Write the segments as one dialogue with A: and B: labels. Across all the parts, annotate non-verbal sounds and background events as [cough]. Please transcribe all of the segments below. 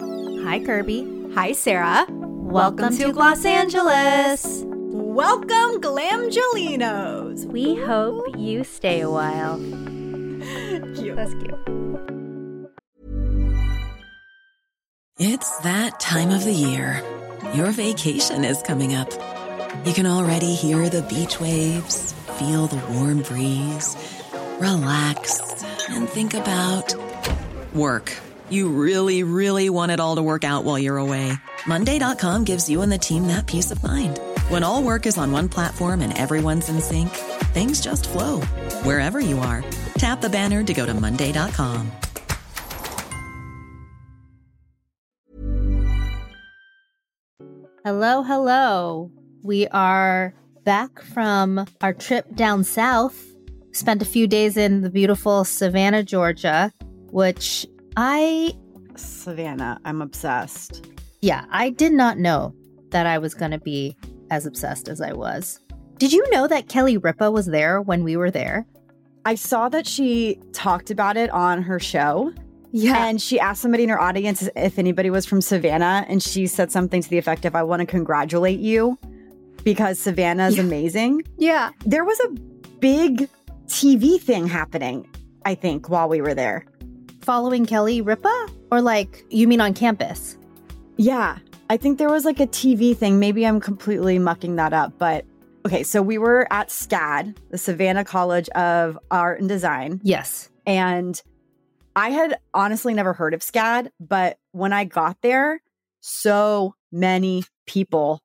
A: Hi, Kirbie.
B: Hi, Sarah.
A: Welcome, to Gloss Angeles.
B: Welcome, Glamgelinos.
A: We hope you stay a while.
B: Cute.
A: That's cute.
C: It's that time of the year. Your vacation is coming up. You can already hear the beach waves, feel the warm breeze, relax, and think about work. You really, really want it all to work out while you're away. Monday.com gives you and the team that peace of mind. When all work is on one platform and everyone's in sync, things just flow wherever you are. Tap the banner to go to Monday.com.
A: Hello, hello. We are back from our trip down south. Spent a few days in the beautiful Savannah, Georgia, which I,
B: Savannah, I'm obsessed.
A: yeah, I did not know that I was going to be as obsessed as I was. Did you know that Kelly Ripa was there when we were there?
B: I saw that she talked about it on her show.
A: Yeah.
B: And she asked somebody in her audience if anybody was from Savannah. And she said something to the effect of, I want to congratulate you because Savannah is
A: Yeah.
B: amazing.
A: yeah.
B: There was a big TV thing happening, I think, while we were there.
A: Following Kelly Ripa? Or like, you mean on campus?
B: Yeah, I think there was like a TV thing. Maybe I'm completely mucking that up, but okay. So we were at SCAD, the Savannah College of Art and Design,
A: Yes.
B: and I had honestly never heard of SCAD, but when I got there, so many people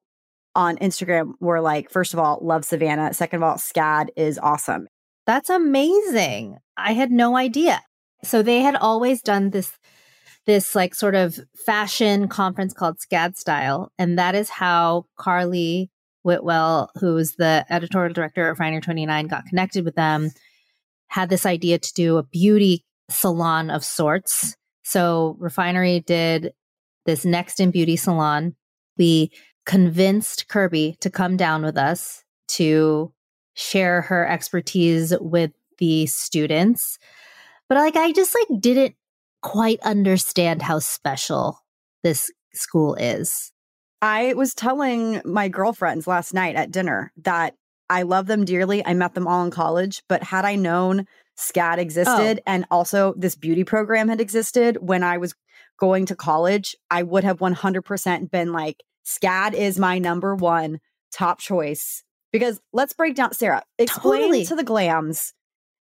B: on Instagram were like, first of all, love Savannah. Second of all, SCAD is awesome.
A: That's amazing. I had no idea. So they had always done this this like sort of fashion conference called SCAD Style, and that is how Carli Whitwell, who was the editorial director of Refinery 29, got connected with them, had this idea to do a beauty salon of sorts. So Refinery did this next in beauty salon. We convinced Kirbie to come down with us to share her expertise with the students. But like I just like didn't quite understand how special this school is.
B: I was telling my girlfriends last night at dinner that I love them dearly. I met them all in college, but had I known SCAD existed oh. and also this beauty program had existed when I was going to college, I would have 100% been like, SCAD is my number one top choice. Because let's break down, Sarah, explain
A: Totally.
B: to the glams,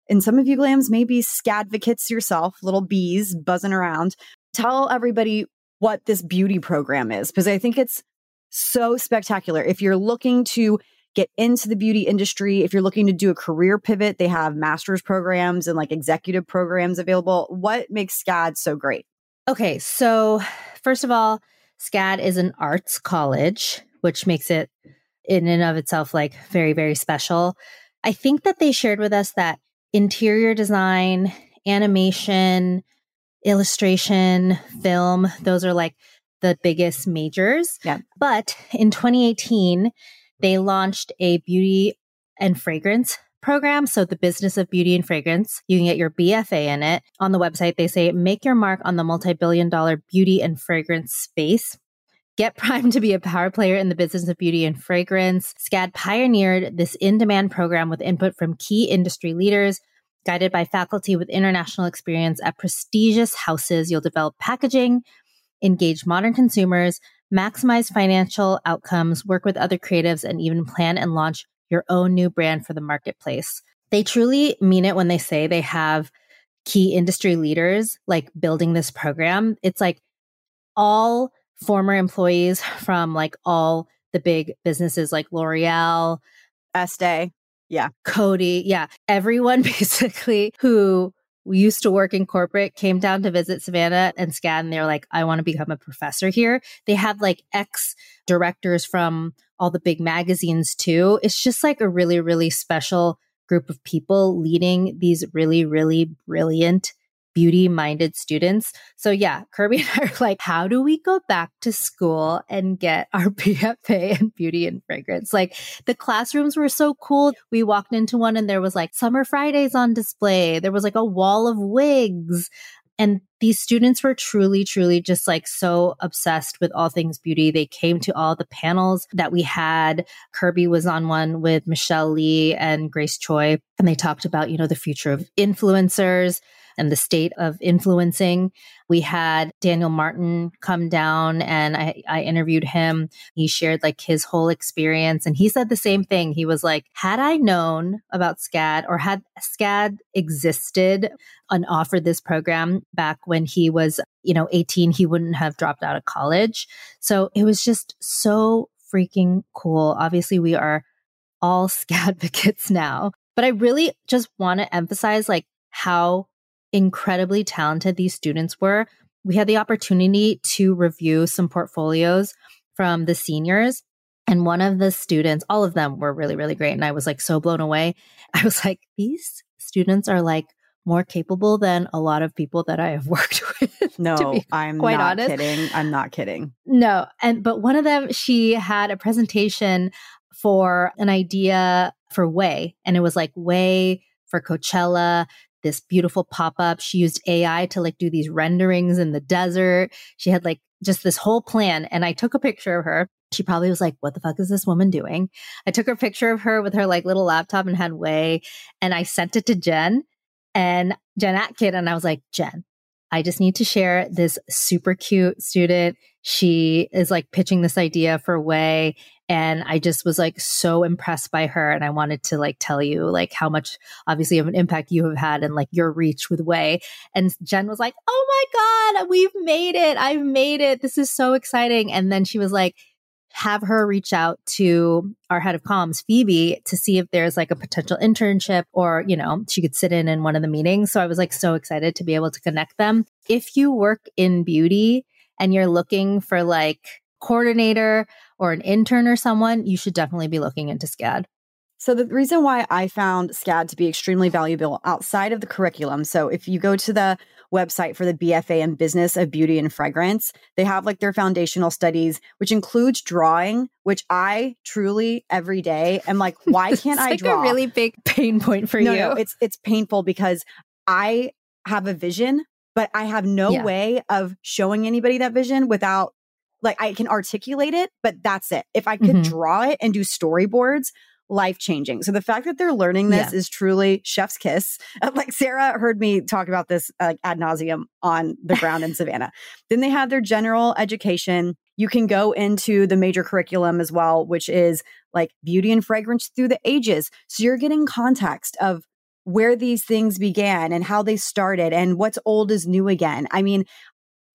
B: and some of you glams may be SCADvocates yourself, little bees buzzing around. Tell everybody what this beauty program is, because I think it's so spectacular. If you're looking to get into the beauty industry, if you're looking to do a career pivot, they have master's programs and like executive programs available. What makes SCAD so great?
A: Okay, so first of all, SCAD is an arts college, which makes it in and of itself like very, very special. I think that they shared with us that interior design, animation, illustration, film, those are like the biggest majors.
B: Yeah.
A: But in 2018, they launched a beauty and fragrance program. So the business of beauty and fragrance, you can get your BFA in it. On the website, they say make your mark on the multi-billion dollar beauty and fragrance space. Get primed to be a power player in the business of beauty and fragrance. SCAD pioneered this in-demand program with input from key industry leaders. Guided by faculty with international experience at prestigious houses, you'll develop packaging, engage modern consumers, maximize financial outcomes, work with other creatives, and even plan and launch your own new brand for the marketplace. They truly mean it when they say they have key industry leaders like building this program. It's like all former employees from like all the big businesses like L'Oreal,
B: Estee.
A: Yeah, Coty, yeah, everyone [laughs] basically who used to work in corporate came down to visit Savannah and SCAD, and they're like, I want to become a professor here. They had like ex directors from all the big magazines too. It's just like a really, really special group of people leading these really, really brilliant beauty minded students. So yeah, Kirbie [laughs] and I are like, how do we go back to school and get our [laughs] BFA in beauty and fragrance? Like the classrooms were so cool. We walked into one and there was like summer Fridays on display. There was like a wall of wigs. And these students were truly, truly just like so obsessed with all things beauty. They came to all the panels that we had. Kirbie was on one with Michelle Lee and Grace Choi, and they talked about, you know, the future of influencers and the state of influencing. We had Daniel Martin come down and I, I interviewed him. He shared like his whole experience and he said the same thing. He was like, had I known about SCAD or had SCAD existed and offered this program back when he was, you know, 18, he wouldn't have dropped out of college. So it was just so freaking cool. Obviously, we are all [laughs] SCADvocates now, but I really just want to emphasize like how incredibly talented these students were. We had the opportunity to review some portfolios from the seniors. And one of the students, all of them were really, really great. And I was like so blown away. [laughs] I was like, these students are like more capable than a lot of people that I have [laughs] worked with.
B: No, I'm quite not honest. kidding. I'm not kidding.
A: No. And, but one of them, she had a presentation for an idea for Ouai. And it was like Ouai for Coachella this beautiful pop up. She used AI to like do these renderings in the desert. She had like just this whole plan. And I took a picture of her. She probably was like, what the fuck is this woman doing? I took a picture of her with her like little laptop and had Ouai, and I sent it to Jen and Jen Atkin. And I was like, Jen, I just need to share this super cute student. She is like pitching this idea for Ouai. and I just was like so impressed by her. And I wanted to like tell you like how much obviously of an impact you have had and like your reach with Ouai. And Jen was like, Oh my God, we've made it. I've made it. This is so exciting. And then she was like, have her reach out to our head of comms, Phoebe, to see if there's like a potential internship or, you know, she could sit in in one of the meetings. So I was like so excited to be able to connect them. If you work in beauty and you're looking for like coordinator or an intern or someone, you should definitely be looking into SCAD.
B: So, the reason why I found SCAD to be extremely valuable outside of the curriculum. So, if you go to the website for the BFA in Business of Beauty and Fragrance, they have like their foundational studies, which includes drawing, which I truly every day am like, [laughs] why can't I
A: like
B: draw?
A: a really big pain point for
B: no,
A: you.
B: No, it's it's painful because I have a vision, but I have no yeah. way of showing anybody that vision without like I can articulate it, but that's it. If I could mm-hmm. draw it and do storyboards, life changing. So the fact that they're learning this yeah. is truly chef's kiss. [laughs] Like Sarah heard me talk about this uh, ad nauseum on the ground in Savannah. Then they have their general education. You can go into the major curriculum as well, which is like beauty and fragrance through the ages. So you're getting context of where these things began and how they started and what's old is new again. I mean,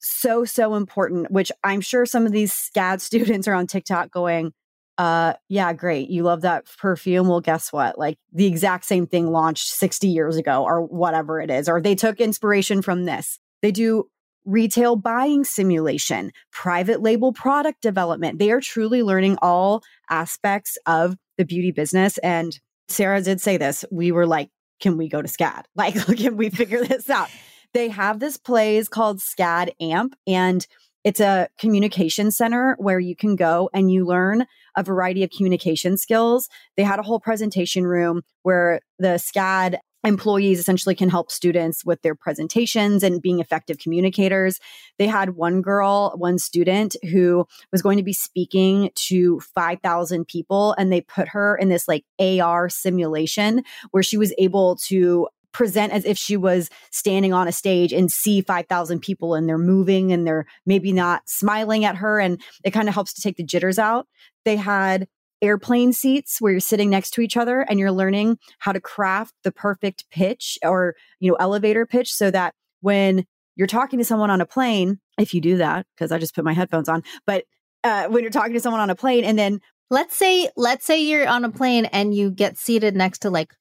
B: so so important which i'm sure some of these scad [laughs] students are on tiktok going uh yeah great you love that perfume well guess what? Like the exact same thing launched 60 years ago or whatever it is or they took inspiration from this. They do retail buying simulation private label product development. They are truly learning all aspects of the beauty business and sarah did say this we were like can we go to scad? [laughs] Like can we figure this out? [laughs] They have this plays called SCAD AMP, and it's a communication center where you can go and you learn a variety of communication skills. They had a whole presentation room where the SCAD employees essentially can help students with their presentations and being effective communicators. They had one girl, one student who was going to be speaking to 5,000 people and they put her in this like AR simulation where she was able to present as if she was standing on a stage and see 5,000 people and they're moving and they're maybe not smiling at her. And it kind of helps to take the jitters out. They had airplane seats where you're sitting next to each other and you're learning how to craft the perfect pitch or, you know, elevator pitch so that when you're talking to someone on a plane, if you do that, because I just put my headphones on, but uh, when you're talking to someone on a plane and then
A: let's say let's say you're on a plane and you get seated next to like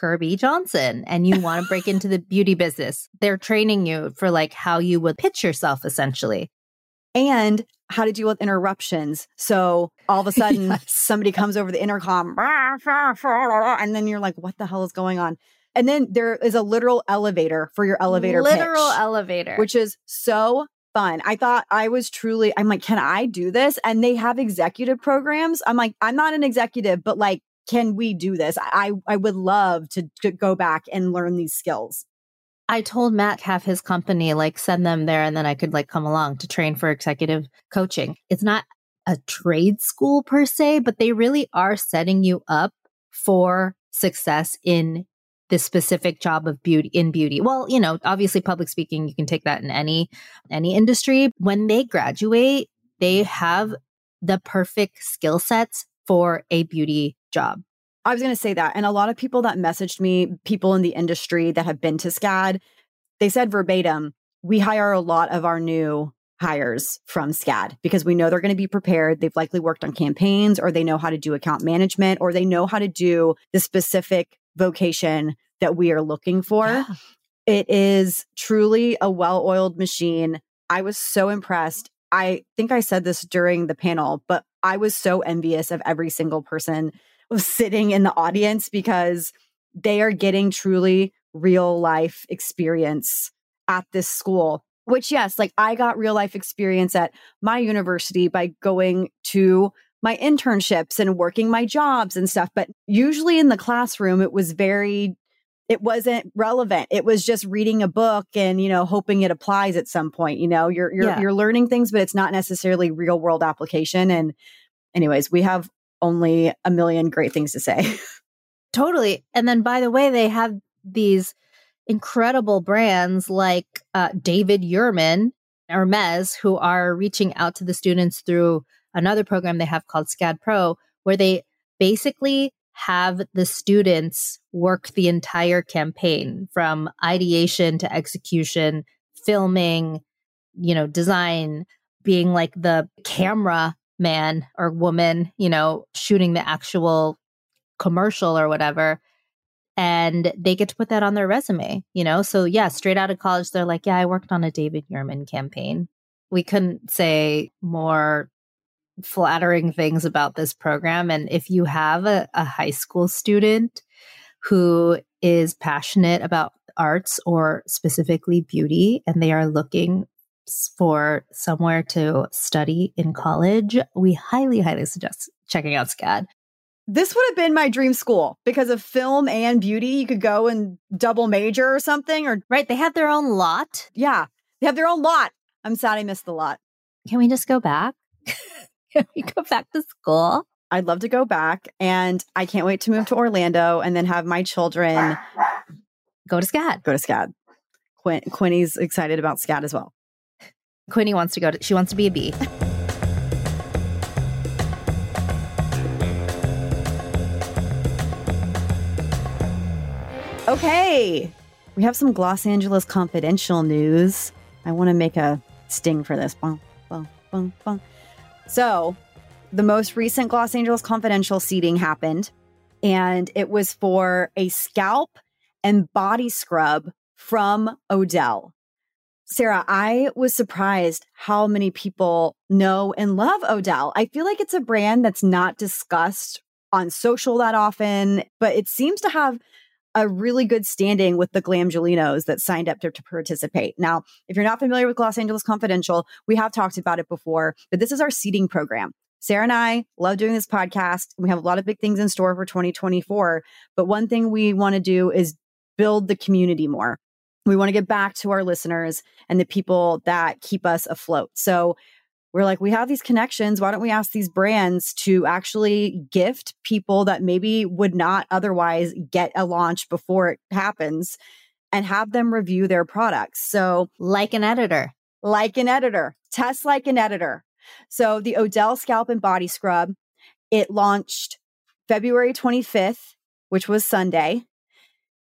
A: Kirbie Johnson and you want to break into the beauty business. They're training you for like how you would pitch yourself essentially.
B: And how to deal with interruptions. So all of a [laughs] sudden yes. somebody comes over the intercom and then you're like, what the hell is going on? And then there is a literal elevator for your elevator
A: literal
B: pitch,
A: elevator,
B: which is so fun. I thought I was truly, I'm like, can I do this? And they have executive programs. I'm like, I'm not an executive, but like can we do this? I, I would love to, to go back and learn these skills.
A: I told Matt have his company like send them there and then I could like come along to train for executive coaching. It's not a trade school per se, but they really are setting you up for success in the specific job of beauty in beauty. Well, you know, obviously public speaking, you can take that in any any industry. When they graduate, they have the perfect skill sets for a beauty job.
B: I was going to say that. And a lot of people that messaged me, people in the industry that have been to SCAD, they said verbatim, we hire a lot of our new hires from SCAD because we know they're going to be prepared. They've likely worked on campaigns or they know how to do account management or they know how to do the specific vocation that we are looking for. Yeah. It is truly a well oiled machine. I was so impressed. I think I said this during the panel, but I was so envious of every single person sitting in the audience because they are getting truly real life experience at this school. Which, yes, like I got real life experience at my university by going to my internships and working my jobs and stuff. But usually in the classroom, it was very, it wasn't relevant. It was just reading a book and, you know, hoping it applies at some point. You know, you're, you're, yeah. you're learning things, but it's not necessarily real world application. And, anyways, we have only a million great things to say. [laughs]
A: totally. And then, by the way, they have these incredible brands like uh, David Yurman, Hermes, who are reaching out to the students through another program they have called SCAD Pro, where they basically have the students work the entire campaign from ideation to execution, filming, you know, design, being like the camera man or woman, you know, shooting the actual commercial or whatever. And they get to put that on their resume, you know? So, yeah, straight out of college, they're like, yeah, I worked on a David Yurman campaign. We couldn't say more flattering things about this program. And if you have a, a high school student who is passionate about arts or specifically beauty and they are looking for somewhere to study in college, we highly, highly suggest checking out SCAD.
B: This would have been my dream school because of film and beauty. You could go and double major or something, or
A: right. They have their own lot.
B: Yeah, they have their own lot. I'm sad I missed the lot.
A: Can we just go back? [laughs] Can we go back to school?
B: I'd love to go back, and I can't wait to move to Orlando and then have my children
A: go to SCAD.
B: Go to SCAD. Quin- Quinny's excited about SCAD as well.
A: Quinny wants to go to, she wants to be a bee.
B: okay. We have some Gloss Angeles confidential news. I want to make a sting for this. Bum, bum, bum, bum. So, the most recent Gloss Angeles confidential seeding happened, and it was for a scalp and body scrub from Odele. Sarah, I was surprised how many people know and love Odele. I feel like it's a brand that's not discussed on social that often, but it seems to have a really good standing with the Glamgelinos that signed up to, to, participate. Now, if you're not familiar with Gloss Angeles Confidential, we have talked about it before, but this is our seeding program. Sarah and I love doing this podcast. We have a lot of big things in store for 2024, but one thing we want to do is build the community more we want to get back to our listeners and the people that keep us afloat. So we're like, we have these connections. Why don't we ask these brands to actually gift people that maybe would not otherwise get a launch before it happens and have them review their products? So,
A: like an editor,
B: like an editor, test like an editor. So, the Odele Scalp and Body Scrub, it launched February 25th, which was Sunday.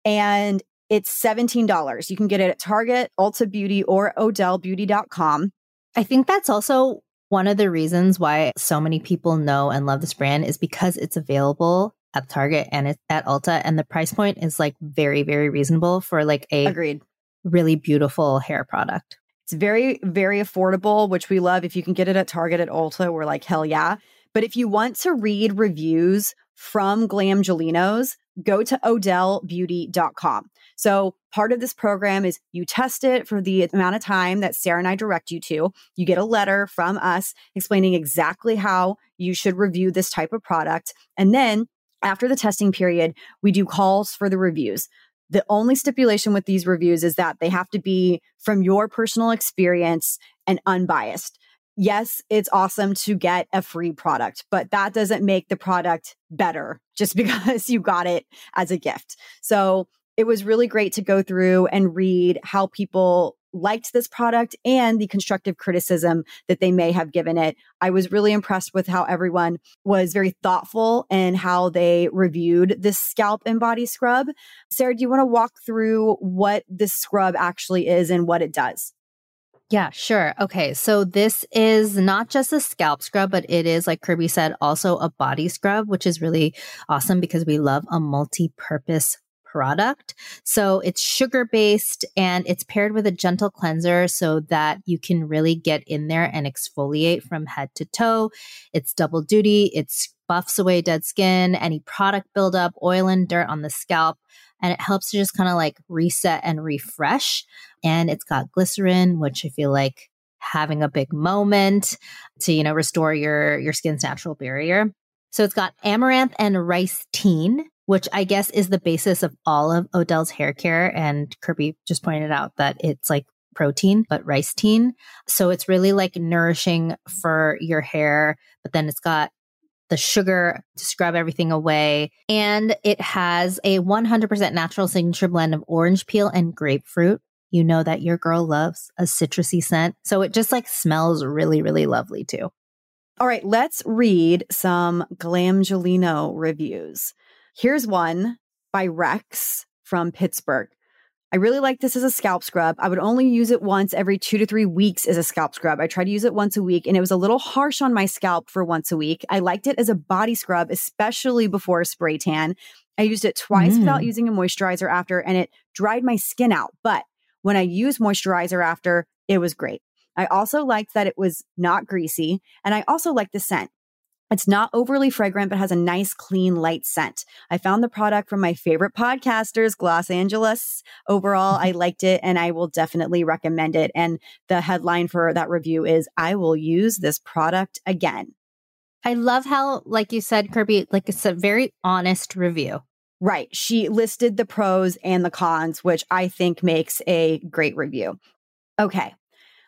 B: And it's $17. You can get it at Target, Ulta Beauty, or OdeleBeauty.com.
A: I think that's also one of the reasons why so many people know and love this brand is because it's available at Target and it's at Ulta and the price point is like very very reasonable for like a
B: Agreed.
A: really beautiful hair product.
B: It's very very affordable, which we love. If you can get it at Target at Ulta, we're like hell yeah. But if you want to read reviews from Glamgelinos, go to odelebeauty.com. So part of this program is you test it for the amount of time that Sarah and I direct you to. You get a letter from us explaining exactly how you should review this type of product. And then after the testing period, we do calls for the reviews. The only stipulation with these reviews is that they have to be from your personal experience and unbiased. Yes, it's awesome to get a free product, but that doesn't make the product better just [laughs] because you got it as a gift. So it was really great to go through and read how people liked this product and the constructive criticism that they may have given it. I was really impressed with how everyone was very thoughtful and how they reviewed this scalp and body scrub. Sarah, do you want to walk through what this scrub actually is and what it does?
A: Yeah, sure. Okay. So this is not just a scalp scrub, but it is, like Kirbie said, also a body scrub, which is really awesome because we love a multi purpose product. So it's sugar based and it's paired with a gentle cleanser so that you can really get in there and exfoliate from head to toe. It's double duty. It buffs away dead skin, any product buildup, oil and dirt on the scalp. And it helps to just kind of like reset and refresh. And it's got glycerin, which I feel like having a big moment to, you know, restore your, your skin's natural barrier. So it's got amaranth and ricin, which I guess is the basis of all of Odele's hair care. And Kirbie just pointed out that it's like protein, but ricin. So it's really like nourishing for your hair, but then it's got the sugar to scrub everything away. And it has a 100% natural signature blend of orange peel and grapefruit. You know that your girl loves a citrusy scent. So it just like smells really, really lovely too.
B: All right, let's read some Glamgelino reviews. Here's one by Rex from Pittsburgh. I really like this as a scalp scrub. I would only use it once every two to three weeks as a scalp scrub. I tried to use it once a week and it was a little harsh on my scalp for once a week. I liked it as a body scrub, especially before a spray tan. I used it twice mm. without using a moisturizer after and it dried my skin out. But when I used moisturizer after, it was great. I also liked that it was not greasy and I also liked the scent. It's not overly fragrant, but has a nice, clean, light scent. I found the product from my favorite podcasters, Gloss Angeles. Overall, I mm-hmm. liked it and I will definitely recommend it. And the headline for that review is I will use this product again.
A: I love how, like you said, Kirbie, like it's a very honest review.
B: Right. She listed the pros and the cons, which I think makes a great review. Okay.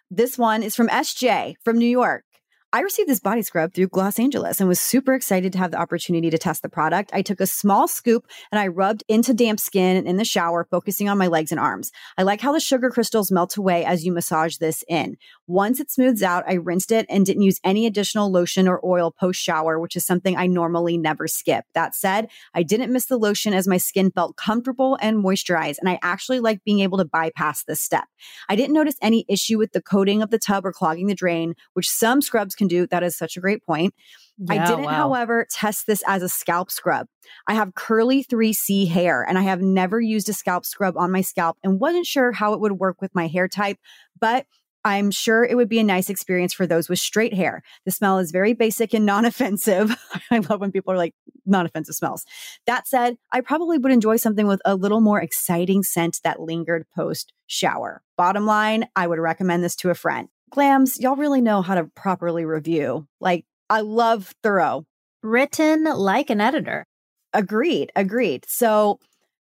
B: This one is from SJ from New York. I received this body scrub through Gloss Angeles and was super excited to have the opportunity to test the product. I took a small scoop and I rubbed into damp skin in the shower, focusing on my legs and arms. I like how the sugar crystals melt away as you massage this in. Once it smooths out, I rinsed it and didn't use any additional lotion or oil post shower, which is something I normally never skip. That said, I didn't miss the lotion as my skin felt comfortable and moisturized, and I actually like being able to bypass this step. I didn't notice any issue with the coating of the tub or clogging the drain, which some scrubs can do. That is such a great point. Yeah, I didn't, wow. however, test this as a scalp scrub. I have curly 3C hair and I have never used a scalp scrub on my scalp and wasn't sure how it would work with my hair type, but I'm sure it would be a nice experience for those with straight hair. The smell is very basic and non offensive. [laughs] I love when people are like non offensive smells. That said, I probably would enjoy something with a little more exciting scent that lingered post shower. Bottom line, I would recommend this to a friend. Glams, y'all really know how to properly review. Like, I love thorough.
A: Written like an editor.
B: Agreed. Agreed. So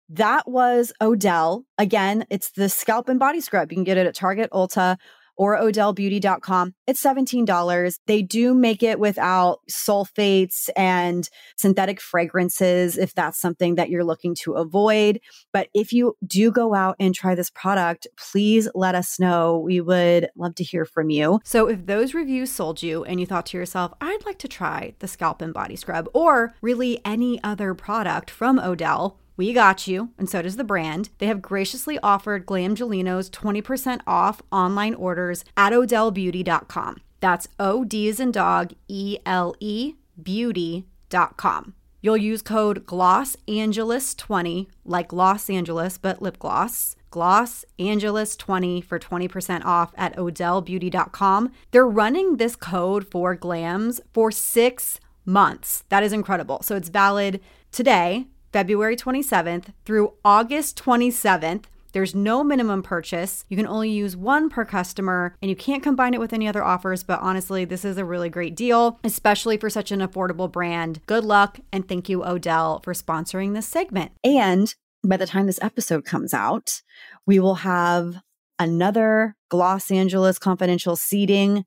B: that was Odele. Again, it's the scalp and body scrub. You can get it at Target, Ulta, or odelebeauty.com. It's $17. They do make it without sulfates and synthetic fragrances if that's something that you're looking to avoid. But if you do go out and try this product, please let us know. We would love to hear from you. So if those reviews sold you and you thought to yourself, I'd like to try the scalp and body scrub or really any other product from Odele, we got you, and so does the brand. They have graciously offered Glamgelino's 20% off online orders at odelebeauty.com. That's O D as in dog, E L E, beauty.com. You'll use code Gloss Angeles 20 like Los Angeles, but lip gloss. Gloss Angeles 20 for 20% off at odelebeauty.com. They're running this code for glams for six months. That is incredible. So it's valid today February 27th through August 27th. There's no minimum purchase. You can only use one per customer and you can't combine it with any other offers. But honestly, this is a really great deal, especially for such an affordable brand. Good luck and thank you, Odele, for sponsoring this segment. And by the time this episode comes out, we will have another Gloss Angeles confidential seeding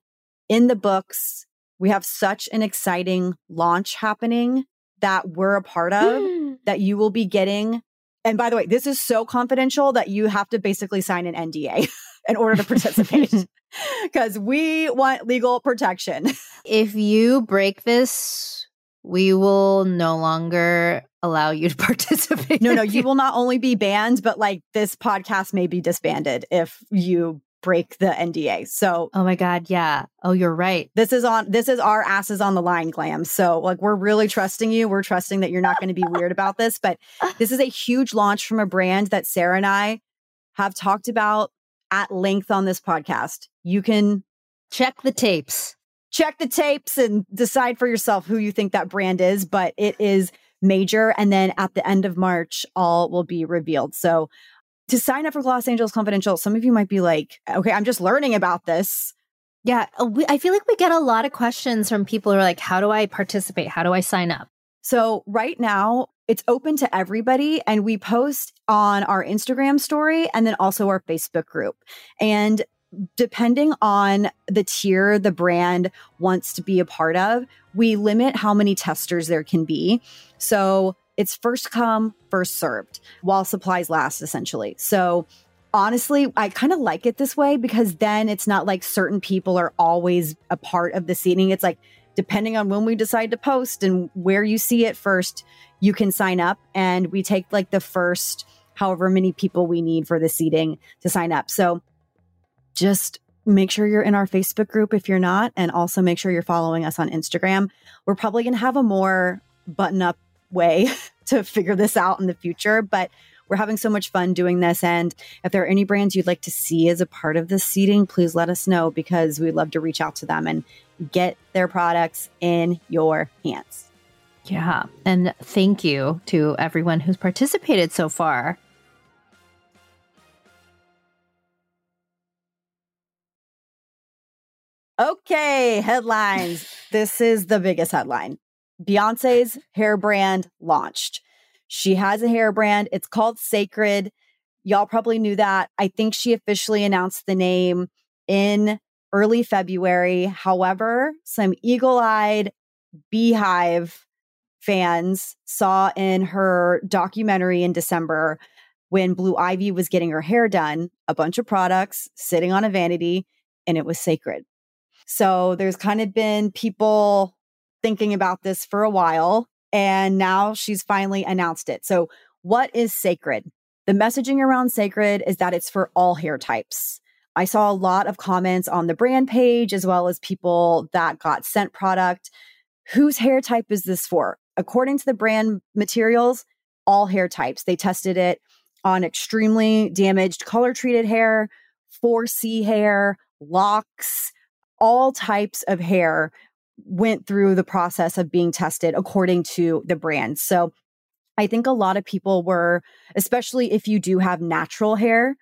B: in the books. We have such an exciting launch happening that we're a part of that you will be getting. And by the way, this is so confidential that you have to basically sign an NDA [laughs] in order to participate [laughs] [laughs] because we want legal protection.
A: If you break this, we will no longer allow you to participate.
B: No, no, you will not only be banned, but like this podcast may be disbanded if you break the NDA. So,
A: oh my God, yeah. Oh, you're right.
B: This is on, this is our asses on the line, glam. So, like, we're really trusting you. We're trusting that you're not going to be [laughs] weird about this. But this is a huge launch from a brand that Sarah and I have talked about at length on this podcast. You can
A: check the tapes,
B: check the tapes and decide for yourself who you think that brand is. But it is major. And then at the end of March, all will be revealed. So, to sign up for Gloss Angeles Confidential, some of you might be like, okay, I'm just learning about this.
A: Yeah, uh, we, I feel like we get a lot of questions from people who are like, how do I participate? How do I sign up?
B: So, right now, it's open to everybody, and we post on our Instagram story and then also our Facebook group. And depending on the tier the brand wants to be a part of, we limit how many testers there can be. So, it's first come, first served while supplies last, essentially. So, honestly, I kind of like it this way because then it's not like certain people are always a part of the seeding. It's like, depending on when we decide to post and where you see it first, you can sign up and we take like the first however many people we need for the seeding to sign up. So, just make sure you're in our Facebook group if you're not, and also make sure you're following us on Instagram. We're probably going to have a more button up way [laughs] to figure this out in the future. But we're having so much fun doing this. And if there are any brands you'd like to see as a part of this seeding, please let us know because we'd love to reach out to them and get their products in your hands.
A: Yeah. And thank you to everyone who's participated so far.
B: Okay, headlines. this is the biggest headline. Beyonce's hair brand launched. She has a hair brand. It's called Cécred. Y'all probably knew that. I think she officially announced the name in early February. However, some eagle eyed BeyHive fans saw in her documentary in December when Blue Ivy was getting her hair done a bunch of products sitting on a vanity, and it was Cécred. So there's kind of been people thinking about this for a while, and now she's finally announced it. So, what is Cécred? The messaging around Cécred is that it's for all hair types. I saw a lot of comments on the brand page as well as people that got sent product. Whose hair type is this for? According to the brand materials, all hair types. They tested it on extremely damaged color treated hair, 4C hair, locks, all types of hair went through the process of being tested according to the brand. So I think a lot of people were, especially if you do have natural hair,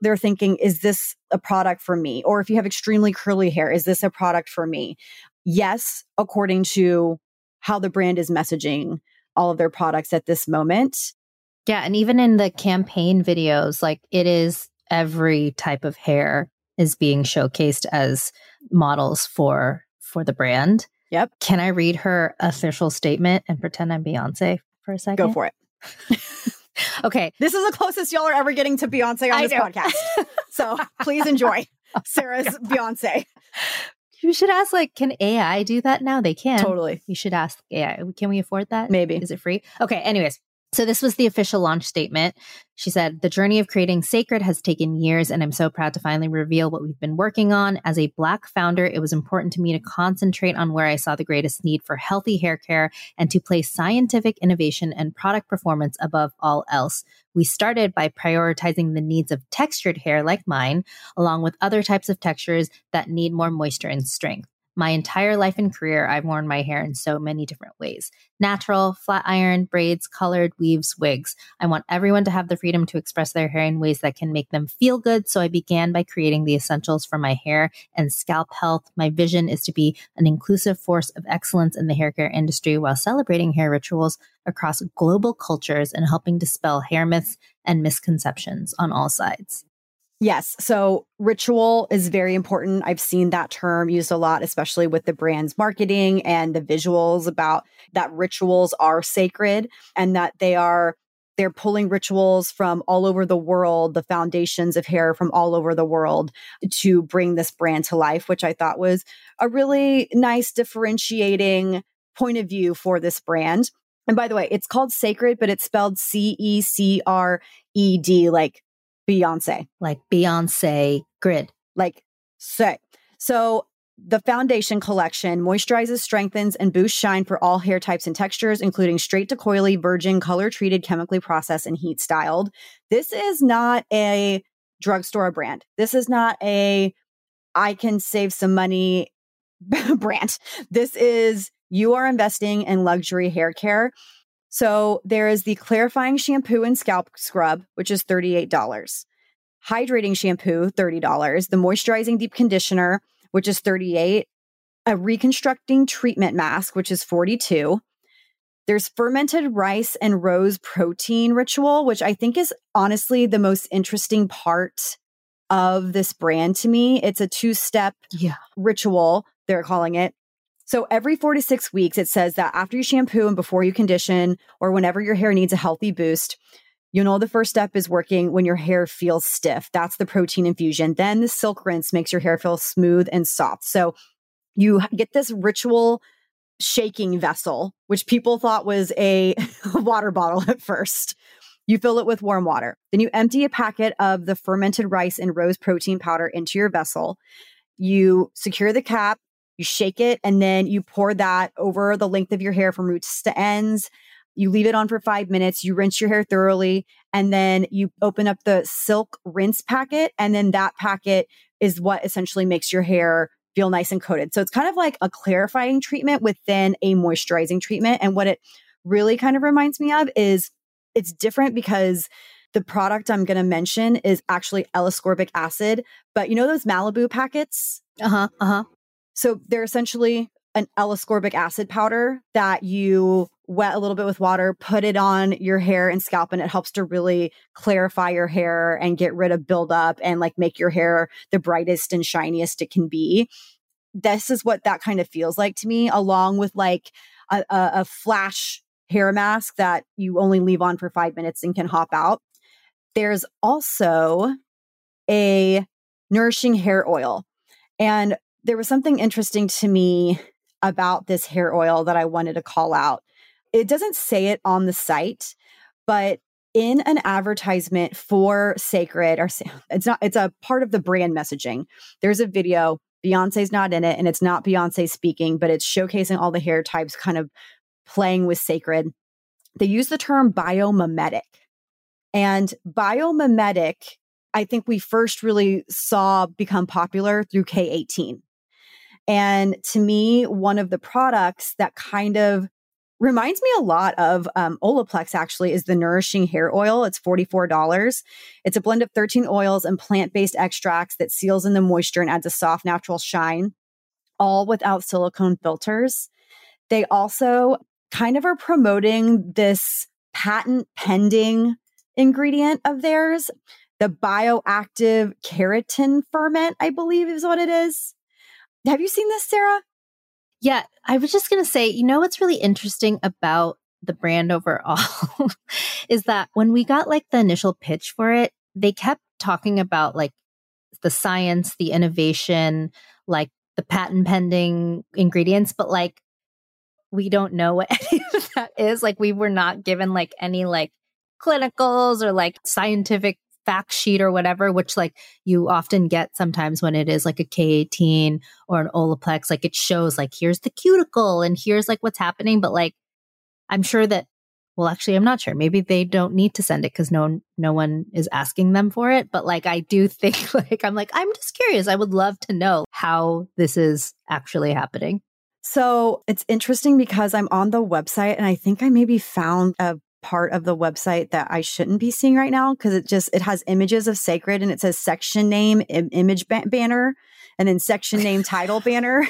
B: they're thinking, is this a product for me? Or if you have extremely curly hair, is this a product for me? Yes, according to how the brand is messaging all of their products at this moment.
A: Yeah. And even in the campaign videos, like it is every type of hair is being showcased as models for for the brand.
B: Yep.
A: Can I read her official statement and pretend I'm Beyonce for a second?
B: Go for it. [laughs]
A: okay.
B: This is the closest y'all are ever getting to Beyonce on I this know. podcast. [laughs] so please enjoy Sarah's [laughs] Beyonce.
A: You should ask, like, can AI do that now? They can.
B: Totally.
A: You should ask AI. Can we afford that?
B: Maybe.
A: Is it free? Okay. Anyways, so, this was the official launch statement. She said, The journey of creating Cécred has taken years, and I'm so proud to finally reveal what we've been working on. As a Black founder, it was important to me to concentrate on where I saw the greatest need for healthy hair care and to place scientific innovation and product performance above all else. We started by prioritizing the needs of textured hair like mine, along with other types of textures that need more moisture and strength. My entire life and career, I've worn my hair in so many different ways natural, flat iron, braids, colored, weaves, wigs. I want everyone to have the freedom to express their hair in ways that can make them feel good. So I began by creating the essentials for my hair and scalp health. My vision is to be an inclusive force of excellence in the hair care industry while celebrating hair rituals across global cultures and helping dispel hair myths and misconceptions on all sides.
B: Yes. So ritual is very important. I've seen that term used a lot, especially with the brand's marketing and the visuals about that rituals are sacred and that they are they're pulling rituals from all over the world, the foundations of hair from all over the world to bring this brand to life, which I thought was a really nice differentiating point of view for this brand. And by the way, it's called Cécred, but it's spelled C E C R E D, like Beyonce.
A: Like Beyonce grid.
B: Like say. So the foundation collection moisturizes, strengthens, and boosts shine for all hair types and textures, including straight to coily, virgin, color treated, chemically processed, and heat styled. This is not a drugstore brand. This is not a I can save some money [laughs] brand. This is you are investing in luxury hair care. So there is the clarifying shampoo and scalp scrub, which is $38. Hydrating shampoo, $30. The moisturizing deep conditioner, which is 38. A reconstructing treatment mask, which is 42. There's fermented rice and rose protein ritual, which I think is honestly the most interesting part of this brand to me. It's a two step
A: yeah.
B: ritual, they're calling it. So every four to six weeks, it says that after you shampoo and before you condition, or whenever your hair needs a healthy boost, you know the first step is working when your hair feels stiff. That's the protein infusion. Then the silk rinse makes your hair feel smooth and soft. So you get this ritual shaking vessel, which people thought was a [laughs] water bottle at first. You fill it with warm water. Then you empty a packet of the fermented rice and rose protein powder into your vessel. You secure the cap you shake it and then you pour that over the length of your hair from roots to ends. You leave it on for five minutes. You rinse your hair thoroughly and then you open up the silk rinse packet. And then that packet is what essentially makes your hair feel nice and coated. So it's kind of like a clarifying treatment within a moisturizing treatment. And what it really kind of reminds me of is it's different because the product I'm going to mention is actually L-ascorbic acid. But you know those Malibu packets?
A: Uh huh. Uh huh.
B: So they're essentially an L-ascorbic acid powder that you wet a little bit with water, put it on your hair and scalp, and it helps to really clarify your hair and get rid of buildup and like make your hair the brightest and shiniest it can be. This is what that kind of feels like to me, along with like a, a, a flash hair mask that you only leave on for five minutes and can hop out. There's also a nourishing hair oil. And there was something interesting to me about this hair oil that I wanted to call out. It doesn't say it on the site, but in an advertisement for Cécred, or [laughs] it's not it's a part of the brand messaging. There's a video, Beyonce's not in it and it's not Beyonce speaking, but it's showcasing all the hair types kind of playing with Cécred. They use the term biomimetic. And biomimetic I think we first really saw become popular through K18. And to me, one of the products that kind of reminds me a lot of um, Olaplex actually is the Nourishing Hair Oil. It's $44. It's a blend of 13 oils and plant based extracts that seals in the moisture and adds a soft, natural shine, all without silicone filters. They also kind of are promoting this patent pending ingredient of theirs, the bioactive keratin ferment, I believe is what it is. Have you seen this, Sarah?
A: Yeah, I was just going to say, you know, what's really interesting about the brand overall [laughs] is that when we got like the initial pitch for it, they kept talking about like the science, the innovation, like the patent pending ingredients, but like we don't know what [laughs] any of that is. Like we were not given like any like clinicals or like scientific fact sheet or whatever, which like you often get sometimes when it is like a K18 or an Olaplex, like it shows like here's the cuticle and here's like what's happening. But like I'm sure that well, actually, I'm not sure. Maybe they don't need to send it because no, no one is asking them for it. But like, I do [laughs] think like, I'm like, I'm just curious. I would love to know how this is actually happening.
B: So it's interesting because I'm on the website and I think I maybe found a part of the website that I shouldn't be seeing right now because it just it has images of Cécred and it says section name Im- image ba- banner and then section name title banner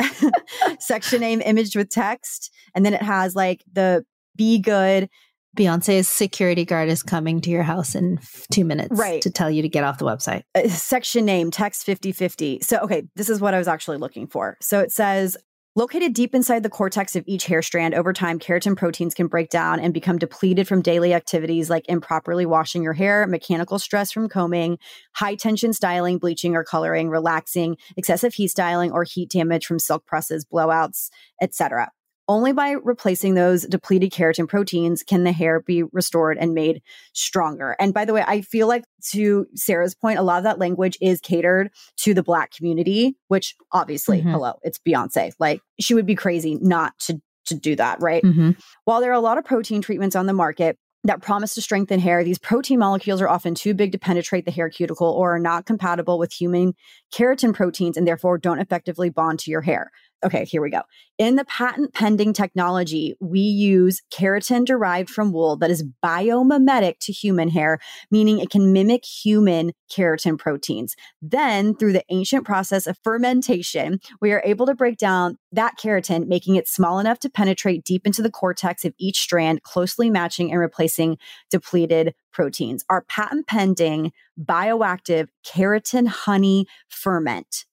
B: [laughs] section name image with text and then it has like the be good
A: Beyonce's security guard is coming to your house in two minutes
B: right.
A: to tell you to get off the website.
B: Uh, section name, text 5050. So, okay, this is what I was actually looking for. So it says Located deep inside the cortex of each hair strand, over time, keratin proteins can break down and become depleted from daily activities like improperly washing your hair, mechanical stress from combing, high tension styling, bleaching or coloring, relaxing, excessive heat styling, or heat damage from silk presses, blowouts, etc. Only by replacing those depleted keratin proteins can the hair be restored and made stronger. And by the way, I feel like to Sarah's point, a lot of that language is catered to the black community, which obviously, mm-hmm. hello, it's Beyonce. Like she would be crazy not to to do that, right? Mm-hmm. While there are a lot of protein treatments on the market, that promise to strengthen hair, these protein molecules are often too big to penetrate the hair cuticle or are not compatible with human keratin proteins and therefore don't effectively bond to your hair. Okay, here we go. In the patent pending technology, we use keratin derived from wool that is biomimetic to human hair, meaning it can mimic human keratin proteins. Then, through the ancient process of fermentation, we are able to break down that keratin, making it small enough to penetrate deep into the cortex of each strand, closely matching and replacing depleted proteins. Our patent pending bioactive keratin honey ferment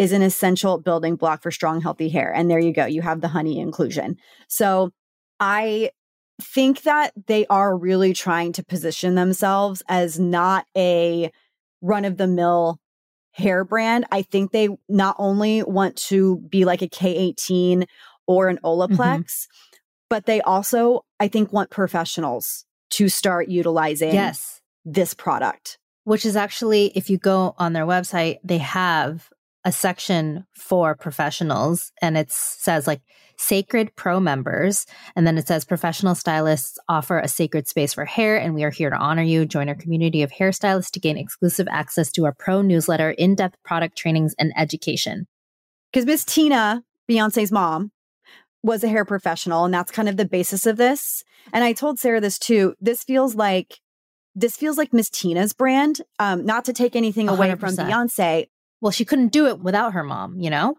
B: is an essential building block for strong, healthy hair. And there you go. You have the honey inclusion. So I think that they are really trying to position themselves as not a run of the mill hair brand. I think they not only want to be like a K18 or an Olaplex, mm-hmm. but they also, I think, want professionals to start utilizing
A: yes.
B: this product.
A: Which is actually, if you go on their website, they have a section for professionals and it says like Cécred pro members and then it says professional stylists offer a sacred space for hair and we are here to honor you join our community of hairstylists to gain exclusive access to our pro newsletter in-depth product trainings and education
B: because miss tina beyonce's mom was a hair professional and that's kind of the basis of this and i told sarah this too this feels like this feels like Miss Tina's brand. Um, not to take anything away 100%. from Beyonce,
A: well, she couldn't do it without her mom, you know?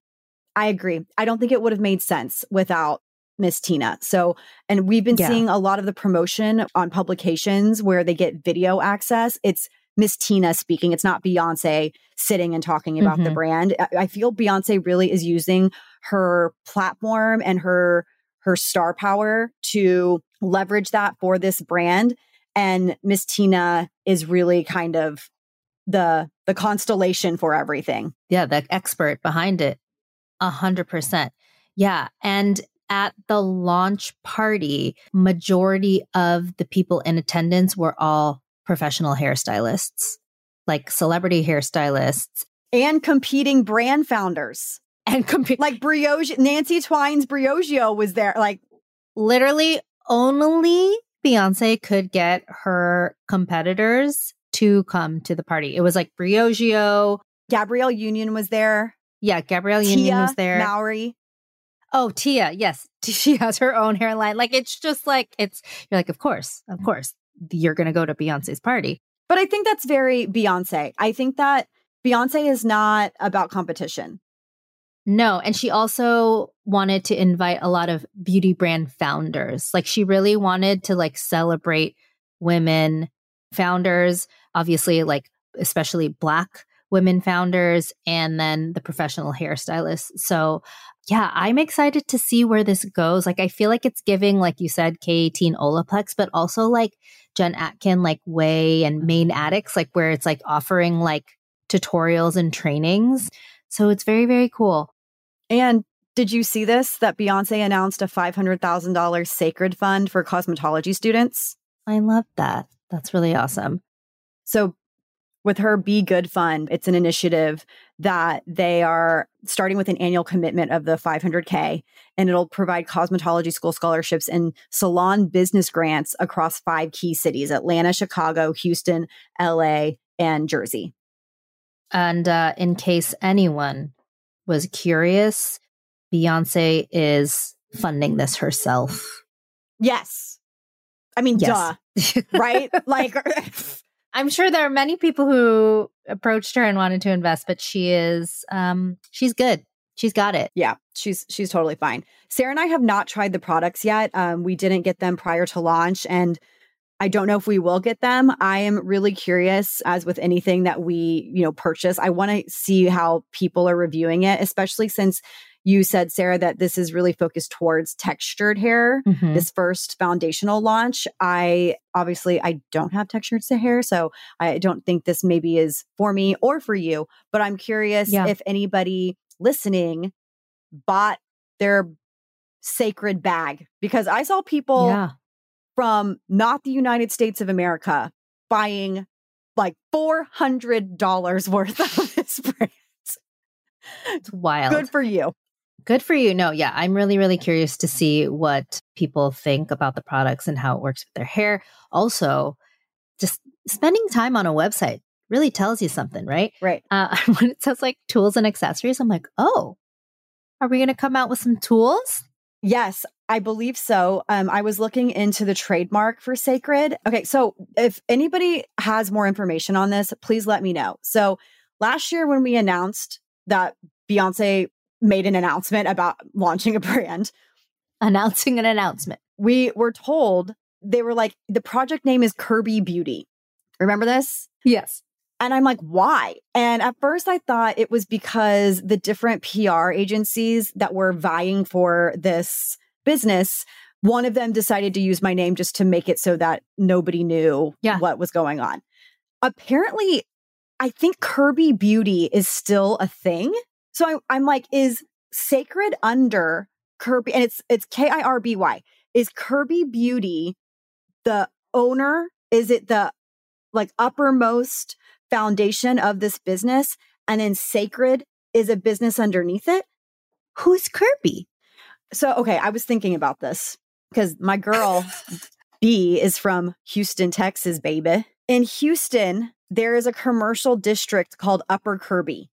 B: I agree. I don't think it would have made sense without Miss Tina. So, and we've been yeah. seeing a lot of the promotion on publications where they get video access. It's Miss Tina speaking. It's not Beyonce sitting and talking about mm-hmm. the brand. I feel Beyonce really is using her platform and her her star power to leverage that for this brand. And Miss Tina is really kind of the the constellation for everything.
A: Yeah, the expert behind it. A hundred percent. Yeah. And at the launch party, majority of the people in attendance were all professional hairstylists, like celebrity hairstylists.
B: And competing brand founders.
A: And compete
B: like Briogeo Nancy Twine's Briogeo was there. Like
A: literally only Beyonce could get her competitors to come to the party. It was like Briogeo.
B: Gabrielle Union was there.
A: Yeah, Gabrielle Tia Union was there.
B: Mowry.
A: Oh, Tia, yes. [laughs] She has her own hairline. Like it's just like it's you're like, of course, of mm. course, you're gonna go to Beyonce's party.
B: But I think that's very Beyonce. I think that Beyonce is not about competition.
A: No, and she also wanted to invite a lot of beauty brand founders. Like she really wanted to like celebrate women founders, obviously, like especially Black women founders, and then the professional hairstylists. So, yeah, I'm excited to see where this goes. Like, I feel like it's giving, like you said, K18 Olaplex, but also like Jen Atkin, like Ouai and Mane Addicts, like where it's like offering like tutorials and trainings. So it's very, very cool.
B: And did you see this? That Beyonce announced a $500,000 Cécred fund for cosmetology students?
A: I love that. That's really awesome.
B: So with her BeyGOOD Fund. It's an initiative that they are starting with an annual commitment of the 500K, and it'll provide cosmetology school scholarships and salon business grants across five key cities Atlanta, Chicago, Houston, LA, and Jersey.
A: And uh, in case anyone was curious, Beyonce is funding this herself.
B: Yes. I mean, yes. duh. right? like, [laughs] [laughs]
A: I'm sure there are many people who approached her and wanted to invest, but she is um she's good. She's got it.
B: Yeah, she's she's totally fine. Sarah and I have not tried the products yet. Um, we didn't get them prior to launch, and I don't know if we will get them. I am really curious, as with anything that we you know purchase. I want to see how people are reviewing it, especially since you said sarah that this is really focused towards textured hair mm-hmm. this first foundational launch i obviously i don't have textured hair so i don't think this maybe is for me or for you but i'm curious yeah. if anybody listening bought their Cécred bag because i saw people yeah. from not the united states of america buying like $400 worth of [laughs] this brand
A: it's wild.
B: Good for you.
A: Good for you. No, yeah, I'm really, really curious to see what people think about the products and how it works with their hair. Also, just spending time on a website really tells you something, right?
B: Right.
A: Uh, [laughs] when it says like tools and accessories, I'm like, oh, are we going to come out with some tools?
B: Yes, I believe so. Um, I was looking into the trademark for Cécred. Okay, so if anybody has more information on this, please let me know. So last year when we announced that Beyonce made an announcement about launching a brand.
A: Announcing an announcement.
B: We were told they were like, the project name is Kirby Beauty. Remember this?
A: Yes.
B: And I'm like, why? And at first I thought it was because the different PR agencies that were vying for this business, one of them decided to use my name just to make it so that nobody knew yeah. what was going on. Apparently, I think Kirby Beauty is still a thing. So I, I'm like, is Cécred under Kirby? And it's it's K I R B Y. Is Kirby Beauty the owner? Is it the like uppermost foundation of this business? And then Cécred is a business underneath it?
A: Who's Kirby?
B: So okay, I was thinking about this because my girl [laughs] B is from Houston, Texas, baby. In Houston, there is a commercial district called Upper Kirby.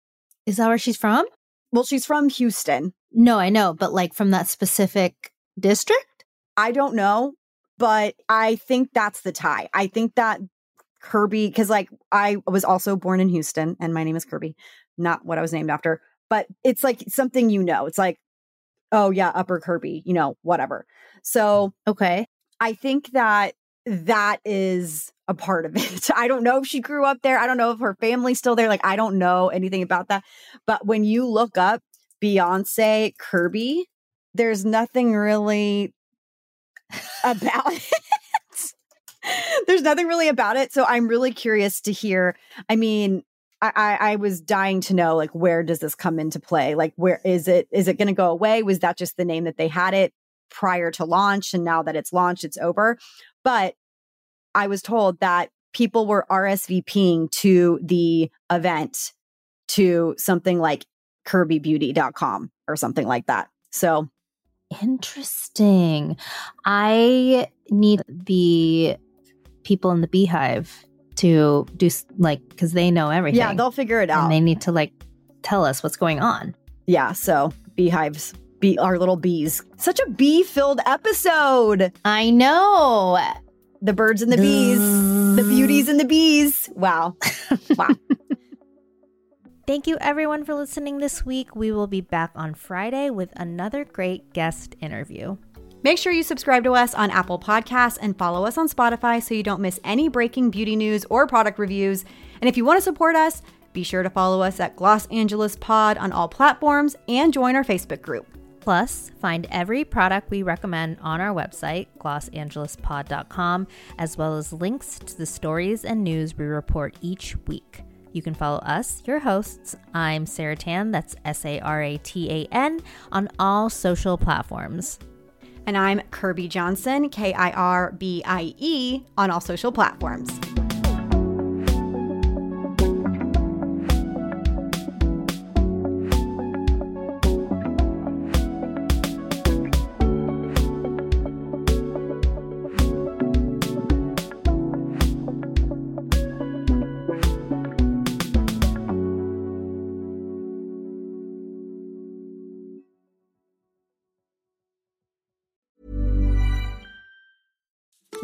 A: Is that where she's from?
B: Well, she's from Houston.
A: No, I know, but like from that specific district?
B: I don't know, but I think that's the tie. I think that Kirby, because like I was also born in Houston and my name is Kirbie, not what I was named after, but it's like something you know. It's like, oh yeah, Upper Kirby, you know, whatever. So,
A: okay.
B: I think that that is a part of it. [laughs] I don't know if she grew up there. I don't know if her family's still there. Like, I don't know anything about that. But when you look up Beyonce Kirby, there's nothing really about [laughs] it. there's nothing really about it. So I'm really curious to hear. I mean, I, I, was dying to know like where does this come into play? Like where is it is it gonna go away? Was that just the name that they had it prior to launch and now that it's launched, it's over? But I was told that people were RSVPing to the event to something like kirbybeauty.com or something like that. So
A: interesting. I need the people in the BeyHive to do like because they know everything.
B: Yeah, they'll figure it out.
A: And they need to like tell us what's going on.
B: Yeah, so BeyHives be our little bees. Such a bee filled episode.
A: I know.
B: The birds and the bees, the beauties and the bees. Wow. [laughs] Wow.
A: Thank you, everyone, for listening this week. We will be back on Friday with another great guest interview.
B: Make sure you subscribe to us on Apple Podcasts and follow us on Spotify so you don't miss any breaking beauty news or product reviews. And if you want to support us, be sure to follow us at Gloss Angeles Pod on all platforms and join our Facebook group.
A: Plus, find every product we recommend on our website, glossangelespod.com, as well as links to the stories and news we report each week. You can follow us, your hosts. I'm Sarah Tan, that's S A R A T A N, on all social platforms.
B: And I'm Kirbie Johnson, K I R B I E, on all social platforms.